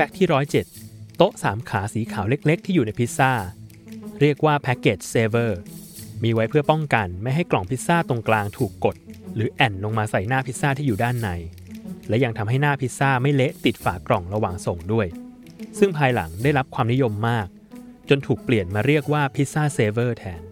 fact ที่ 107 โต๊ะสามขาสีขาวเล็กๆ ที่อยู่ในพิซซ่า เรียกว่า package saver มีไว้เพื่อป้องกันไม่ให้กล่องพิซซ่าตรงกลางถูกกด หรือแอ่นลงมาใส่หน้าพิซซ่าที่อยู่ด้านใน และยังทำให้หน้าพิซซ่าไม่เละติดฝากล่องระหว่างส่งด้วย ซึ่งภายหลังได้รับความนิยมมาก จนถูกเปลี่ยนมาเรียกว่า pizza saver แทน